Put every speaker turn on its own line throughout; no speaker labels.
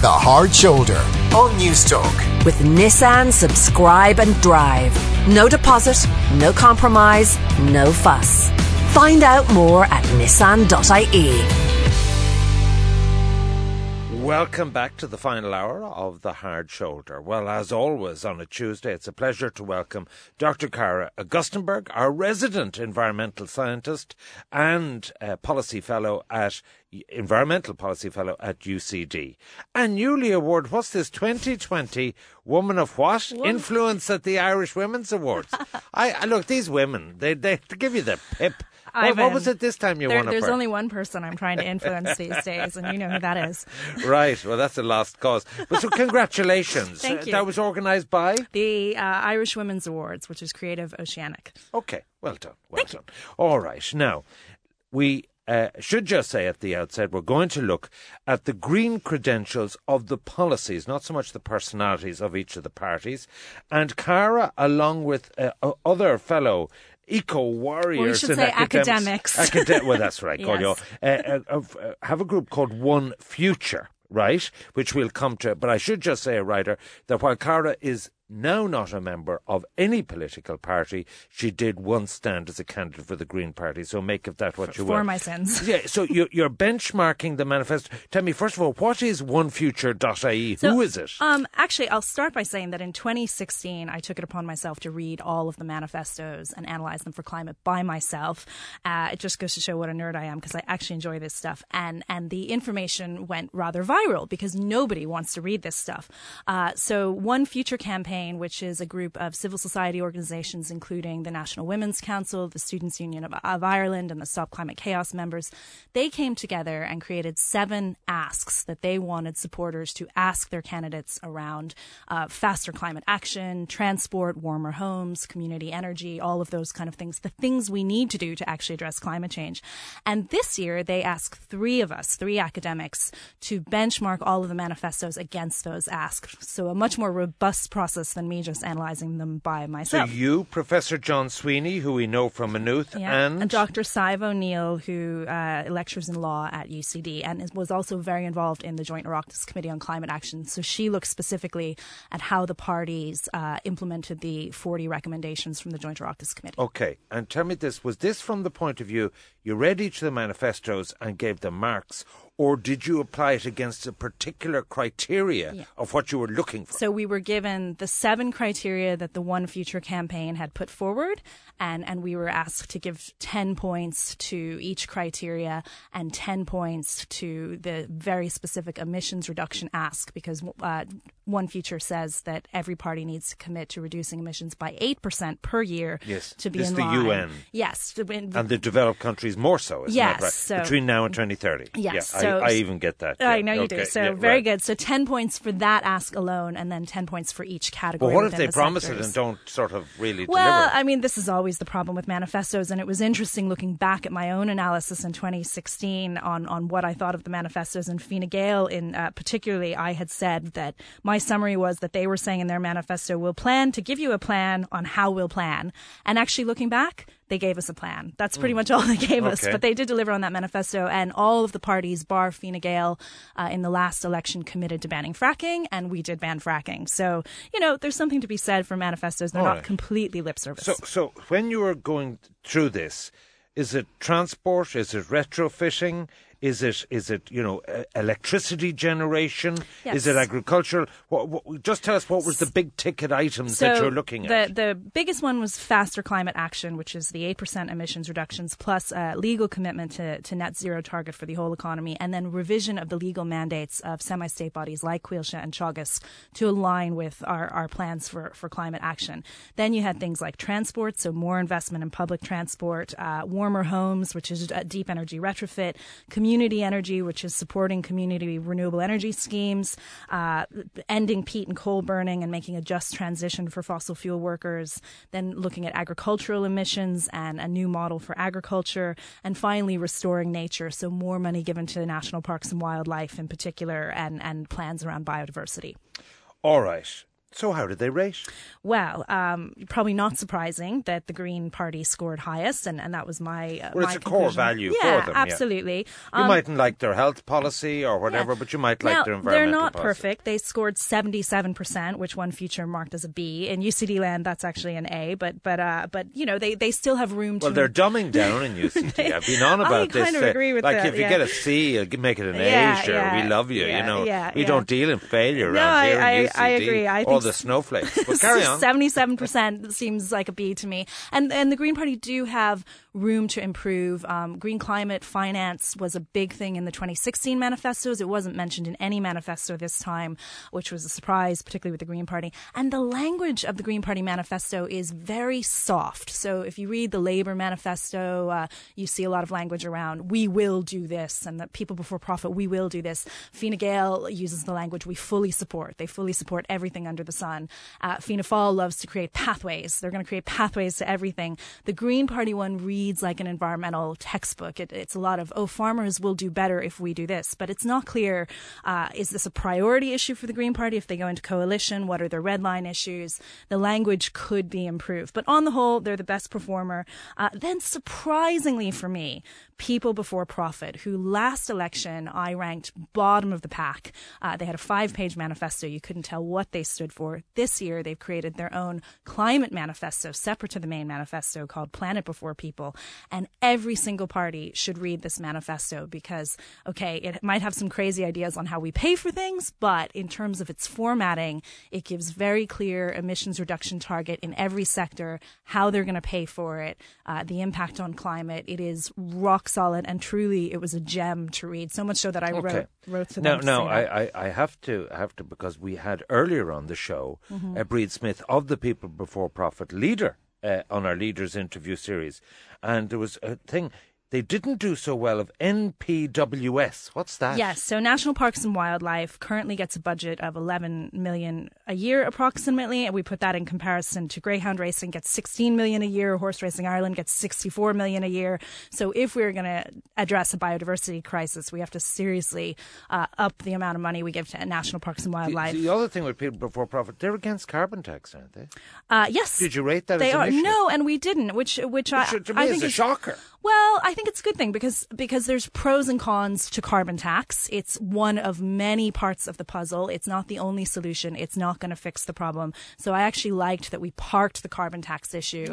The Hard Shoulder on Newstalk.
With Nissan Subscribe and Drive. No deposit, no compromise, no fuss. Find out more at nissan.ie.
Welcome back to the final hour of The Hard Shoulder. Well, as always on a Tuesday, it's a pleasure to welcome Dr. Cara Augustenborg, our resident environmental scientist and uh, policy fellow at environmental policy fellow at UCD. And newly award, what's this, 2020 Woman of what? Influence at the Irish Women's Awards. I, I, look, these women, they, they give you the pip. What, what, was it this time you
there,
won
There's
for?
only one person I'm trying to influence these days, and you know who that is.
Right. Well, that's a lost cause. But so, congratulations.
Thank you.
That was organised by
the uh, Irish Women's Awards, which is Creative Oceanic.
Okay. Well done. Well Thank done. You. All right. Now, we uh, should just say at the outset, we're going to look at the green credentials of the policies, not so much the personalities of each of the parties. And Cara, along with uh, other fellow eco warriors
well, we
and
say
academics.
academics.
well, that's right. yes. uh, uh, uh, have a group called One Future, right? Which we'll come to. But I should just say, a writer, that while Cara is now not a member of any political party. She did once stand as a candidate for the Green Party, so make of that what
for,
you will.
For my sins.
Yeah, so you're, you're, benchmarking the manifesto. Tell me, first of all, what is onefuture.ie?
So,
Who is it?
Um, actually, I'll start by saying that in 2016, I took it upon myself to read all of the manifestos and analyze them for climate by myself. Uh, it just goes to show what a nerd I am because I actually enjoy this stuff. And, and the information went rather viral because nobody wants to read this stuff. Uh, so, One Future campaign, which is a group of civil society organizations, including the National Women's Council, the Students' Union of, of Ireland, and the Stop Climate Chaos members, they came together and created seven asks that they wanted supporters to ask their candidates around uh, faster climate action, transport, warmer homes, community energy, all of those kind of things, the things we need to do to actually address climate change. And this year, they asked three of us, three academics, to benchmark all of the manifestos against those asks. So a much more robust process than me just analysing them by myself.
So you, Professor John Sweeney, who we know from Maynooth,
yeah.
and...
and Dr. Sadhbh O'Neill, who uh, lectures in law at UCD and was also very involved in the Joint Oireachtas Committee on Climate Action. So she looks specifically at how the parties uh, implemented the 40 recommendations from the Joint Oireachtas Committee.
Okay, and tell me this, was this from the point of view you read each of the manifestos and gave them marks, or did you apply it against a particular criteria yeah. of what you were looking for?
So we were given the seven criteria that the One Future campaign had put forward, and, and we were asked to give 10 points to each criteria and 10 points to the very specific emissions reduction ask, because uh, One Future says that every party needs to commit to reducing emissions by 8% per year
yes.
to be
this
in
the
line.
UN.
Yes.
And the developed countries more so, isn't
yes,
that right?
So,
Between now and 2030.
Yes.
Yeah,
so,
I, I, even get that.
I know you
okay.
do. So
yeah,
very
right.
good. So 10 points for that ask alone and then 10 points for each category.
But what if they
the
promise
sectors.
it and don't sort of really
well,
deliver?
I mean, this is always the problem with manifestos, and it was interesting looking back at my own analysis in 2016 on, on what I thought of the manifestos. And Fine Gael, in uh, particularly, I had said that my summary was that they were saying in their manifesto, "We'll plan to give you a plan on how we'll plan." And actually, looking back, they gave us a plan. That's pretty mm. much all they gave
okay.
us. But they did deliver on that manifesto, and all of the parties, bar Fine Gael, uh, in the last election committed to banning fracking, and we did ban fracking. So, you know, there's something to be said for manifestos. They're
all
not
right.
completely lip service.
So, so when you were going through this, is it transport? Is it retrofitting? Is it is it you know electricity generation?
Yes.
Is it agricultural? What, what, just tell us what was the big ticket items
so
that you're looking
the,
at.
The biggest one was faster climate action, which is the eight percent emissions reductions plus a legal commitment to, to net zero target for the whole economy, and then revision of the legal mandates of semi-state bodies like Coillte and Teagasc to align with our, our plans for, for climate action. Then you had things like transport, so more investment in public transport, uh, warmer homes, which is a deep energy retrofit, community energy, which is supporting community renewable energy schemes, uh, ending peat and coal burning and making a just transition for fossil fuel workers, then looking at agricultural emissions and a new model for agriculture, and finally restoring nature. So more money given to national parks and wildlife in particular, and, and plans around biodiversity.
All right. So how did they rate?
Well, um, probably not surprising that the Green Party scored highest, and, and that was my uh,
Well,
my
it's a core value
yeah,
for them, yeah.
absolutely.
You
Um,
mightn't like their health policy or whatever,
yeah.
but you might
now,
like their environmental
They're not
policy.
perfect. They scored 77%, which one future marked as a B. In UCD land, that's actually an A, but but uh, but you know, they, they still have room to.
Well, they're dumbing down in UCD. I've been on
I
about this.
kind of
uh,
agree with
like
that,
if you
yeah.
get a C, make it an
Yeah,
A. Sure,
yeah,
we love you.
yeah,
you know,
yeah,
we
yeah.
don't deal in failure
No,
around
I-
here
I-
in UCD.
I agree. I
All the
s-
snowflakes. But carry on.
Seventy-seven percent seems like a B to me, and and the Green Party do have room to improve. Um, green climate finance was a big thing in the 2016 manifestos. It wasn't mentioned in any manifesto this time, which was a surprise, particularly with the Green Party. And the language of the Green Party manifesto is very soft. So if you read the Labour manifesto, uh, you see a lot of language around "we will do this" and the people before profit, "we will do this." Fine Gael uses the language "we fully support." They fully support everything under the sun. Uh, Fianna Fáil loves to create pathways. They're going to create pathways to everything. The Green Party one reads like an environmental textbook. It, it's a lot of, oh, farmers will do better if we do this. But it's not clear, uh, is this a priority issue for the Green Party if they go into coalition? What are their red line issues? The language could be improved. But on the whole, they're the best performer. Uh, then surprisingly for me, People Before Profit, who last election I ranked bottom of the pack. Uh, they had a five page manifesto. You couldn't tell what they stood for. This year, they've created their own climate manifesto, separate to the main manifesto, called Planet Before People. And every single party should read this manifesto because, okay, it might have some crazy ideas on how we pay for things, but in terms of its formatting, it gives very clear emissions reduction target in every sector, how they're going to pay for it, uh, the impact on climate. It is rock solid, and truly, it was a gem to read. So much so that I
Okay.
wrote wrote to
No,
them.
No,
no.
I, I, I have to, I have to, because we had earlier on the show
Mm-hmm.
uh, Bríd Smith of the People Before Profit leader uh, on our leaders interview series, and there was a thing they didn't do so well of NPWS. What's that?
Yes, so National Parks and Wildlife currently gets a budget of 11 million a year approximately, and we put that in comparison to greyhound racing gets 16 million a year, Horse Racing Ireland gets 64 million a year. So if we're going to address a biodiversity crisis, we have to seriously uh, up the amount of money we give to National Parks and Wildlife.
the other thing with People Before Profit, they're against carbon tax, aren't they?
Uh, yes,
Did you rate that
they are no, and we didn't, which which I,
Which to me
I
is
think
a
is
shocker.
Well, I think it's a good thing because because there's pros and cons to carbon tax. It's one of many parts of the puzzle. It's not the only solution. It's not going to fix the problem. So I actually liked that we parked the carbon tax issue.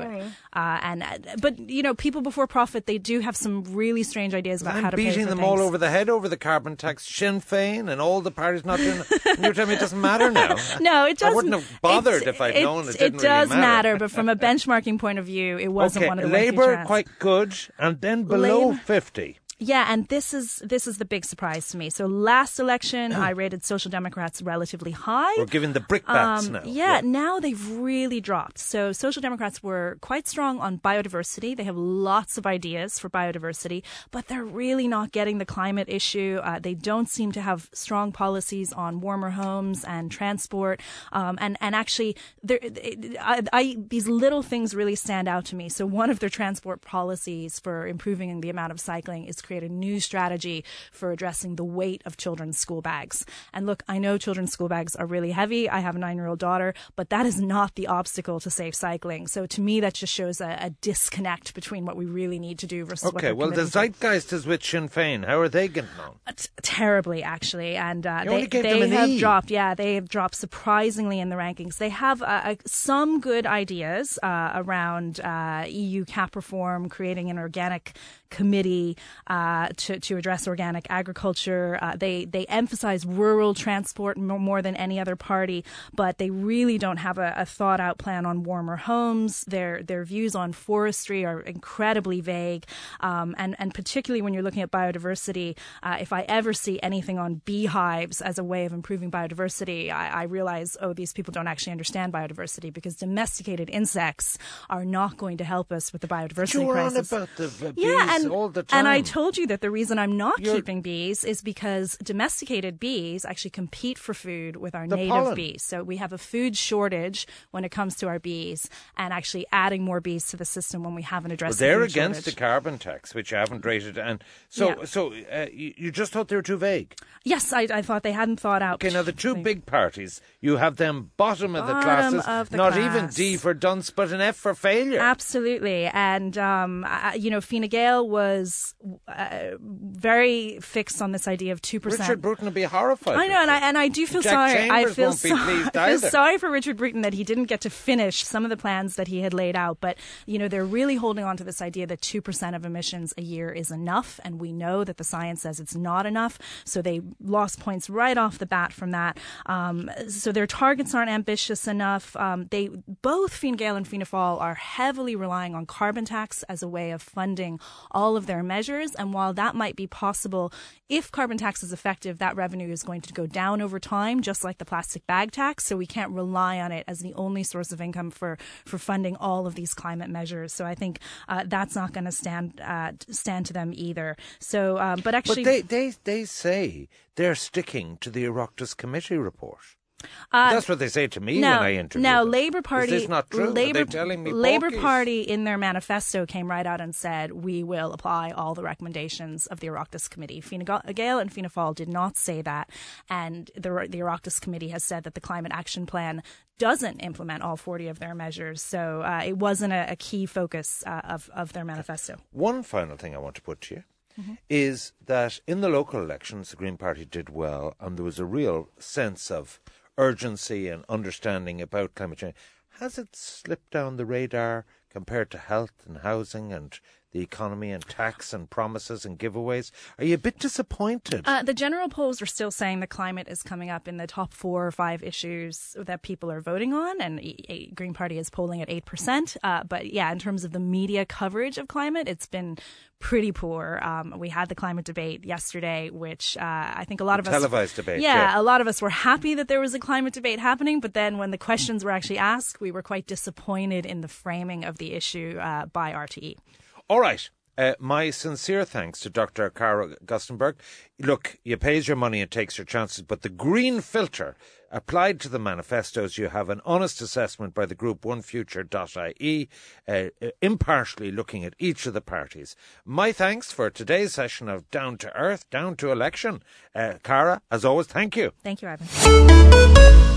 Uh, and uh, but you know, people before profit, they do have some really strange ideas about how
I'm
to pay
beating
for
them
things.
all over the head over the carbon tax, Sinn Féin, and all the parties not doing it. You're telling me it doesn't matter now?
No, it doesn't.
I wouldn't have bothered if I'd
it,
known it didn't matter.
It does
really matter.
but from a benchmarking point of view, it wasn't
okay,
one of the
Labour quite good, and then below
Labour-
fifty.
Yeah, and this is this is the big surprise to me. So last election, I rated Social Democrats relatively high.
We're giving the brickbats
Um,
now.
Yeah, now they've really dropped. So Social Democrats were quite strong on biodiversity. They have lots of ideas for biodiversity, but they're really not getting the climate issue. Uh, they don't seem to have strong policies on warmer homes and transport. Um, and and actually, I, I, these little things really stand out to me. So one of their transport policies for improving the amount of cycling is create a new strategy for addressing the weight of children's school bags. And look, I know children's school bags are really heavy. I have a nine year old daughter, but that is not the obstacle to safe cycling. So to me, that just shows a, a disconnect between what we really need to do versus what
Okay, well, the
committing to.
zeitgeist is with Sinn Féin. How are they getting on?
T- terribly actually and uh, they, they have
E.
dropped yeah they have dropped surprisingly in the rankings they have uh, uh, some good ideas uh, around uh, EU cap reform creating an organic committee uh, to, to address organic agriculture uh, they they emphasize rural transport more, than any other party but they really don't have a, a thought out plan on warmer homes their their views on forestry are incredibly vague um, and and particularly when you're looking at biodiversity uh, if I ever see anything on beehives as a way of improving biodiversity, I, I realize, oh, these people don't actually understand biodiversity because domesticated insects are not going to help us with the biodiversity
You were on
crisis.
about the bees
yeah,
and, all the time.
And I told you that the reason I'm not You're, keeping bees is because domesticated bees actually compete for food with our native
pollen.
bees. So we have a food shortage when it comes to our bees, and actually adding more bees to the system when we haven't addressed.
Well, they're
the
against
shortage.
the carbon tax, which I haven't rated, and so
Yeah.
so uh, you, you just thought they were too vague.
Yes, I, I thought they hadn't thought out.
Okay, now the two big parties, you have them bottom of the
Bottom
classes,
of the
not even. D for dunce, but an F for failure.
Absolutely, and um, I- you know, Fine Gael was uh, very fixed on this idea of two percent.
Richard Bruton would be horrified.
I know, and I and I do feel
Jack
sorry. I feel
won't be
sorry.
pleased
I feel sorry for Richard Bruton that he didn't get to finish some of the plans that he had laid out. But you know, they're really holding on to this idea that two percent of emissions a year is enough, and we know that the science says it's not enough. So they lost points right off the bat from that. Um, so their targets aren't ambitious enough. Um, they both Fine Gael and Fianna Fáil are heavily relying on carbon tax as a way of funding all of their measures. And while that might be possible, if carbon tax is effective, that revenue is going to go down over time, just like the plastic bag tax. So we can't rely on it as the only source of income for, for funding all of these climate measures. So I think uh, that's not going to stand uh, stand to them either. So, um, but actually,
But they, they, they say they're sticking to the Oireachtas committee report.
Uh,
That's what they say to me
now,
when I interview
now
them.
Labour Party,
Is this not true?
Labour,
Are they telling me
Labour? Party in their manifesto came right out and said we will apply all the recommendations of the Oireachtas Committee. Fine Gael and Fianna Fáil did not say that, and the the Oireachtas Committee has said that the Climate Action Plan doesn't implement all 40 of their measures. So uh, it wasn't a, a key focus uh, of of their manifesto.
One final thing I want to put to you
Mm-hmm.
is that in the local elections, the Green Party did well, and there was a real sense of urgency and understanding about climate change. Has it slipped down the radar compared to health and housing and the economy and tax and promises and giveaways? Are you a bit disappointed?
Uh, the general polls are still saying the climate is coming up in the top four or five issues that people are voting on, and e- Green Party is polling at eight percent. Uh, but yeah, in terms of the media coverage of climate, it's been pretty poor. Um, we had the climate debate yesterday, which uh, I think a lot of us
televised debate,
Yeah,
yeah.
a lot of us were happy that there was a climate debate happening, but then when the questions were actually asked, we were quite disappointed in the framing of the issue uh, by RTE.
All right. Uh, my sincere thanks to Dr. Cara Gustenberg. Look, you pays your money and takes your chances, but the green filter applied to the manifestos, you have an honest assessment by the group onefuture.ie, uh, uh, impartially looking at each of the parties. My thanks for today's session of Down to Earth, Down to Election. Uh, Cara, as always, thank you.
Thank you, Ivan.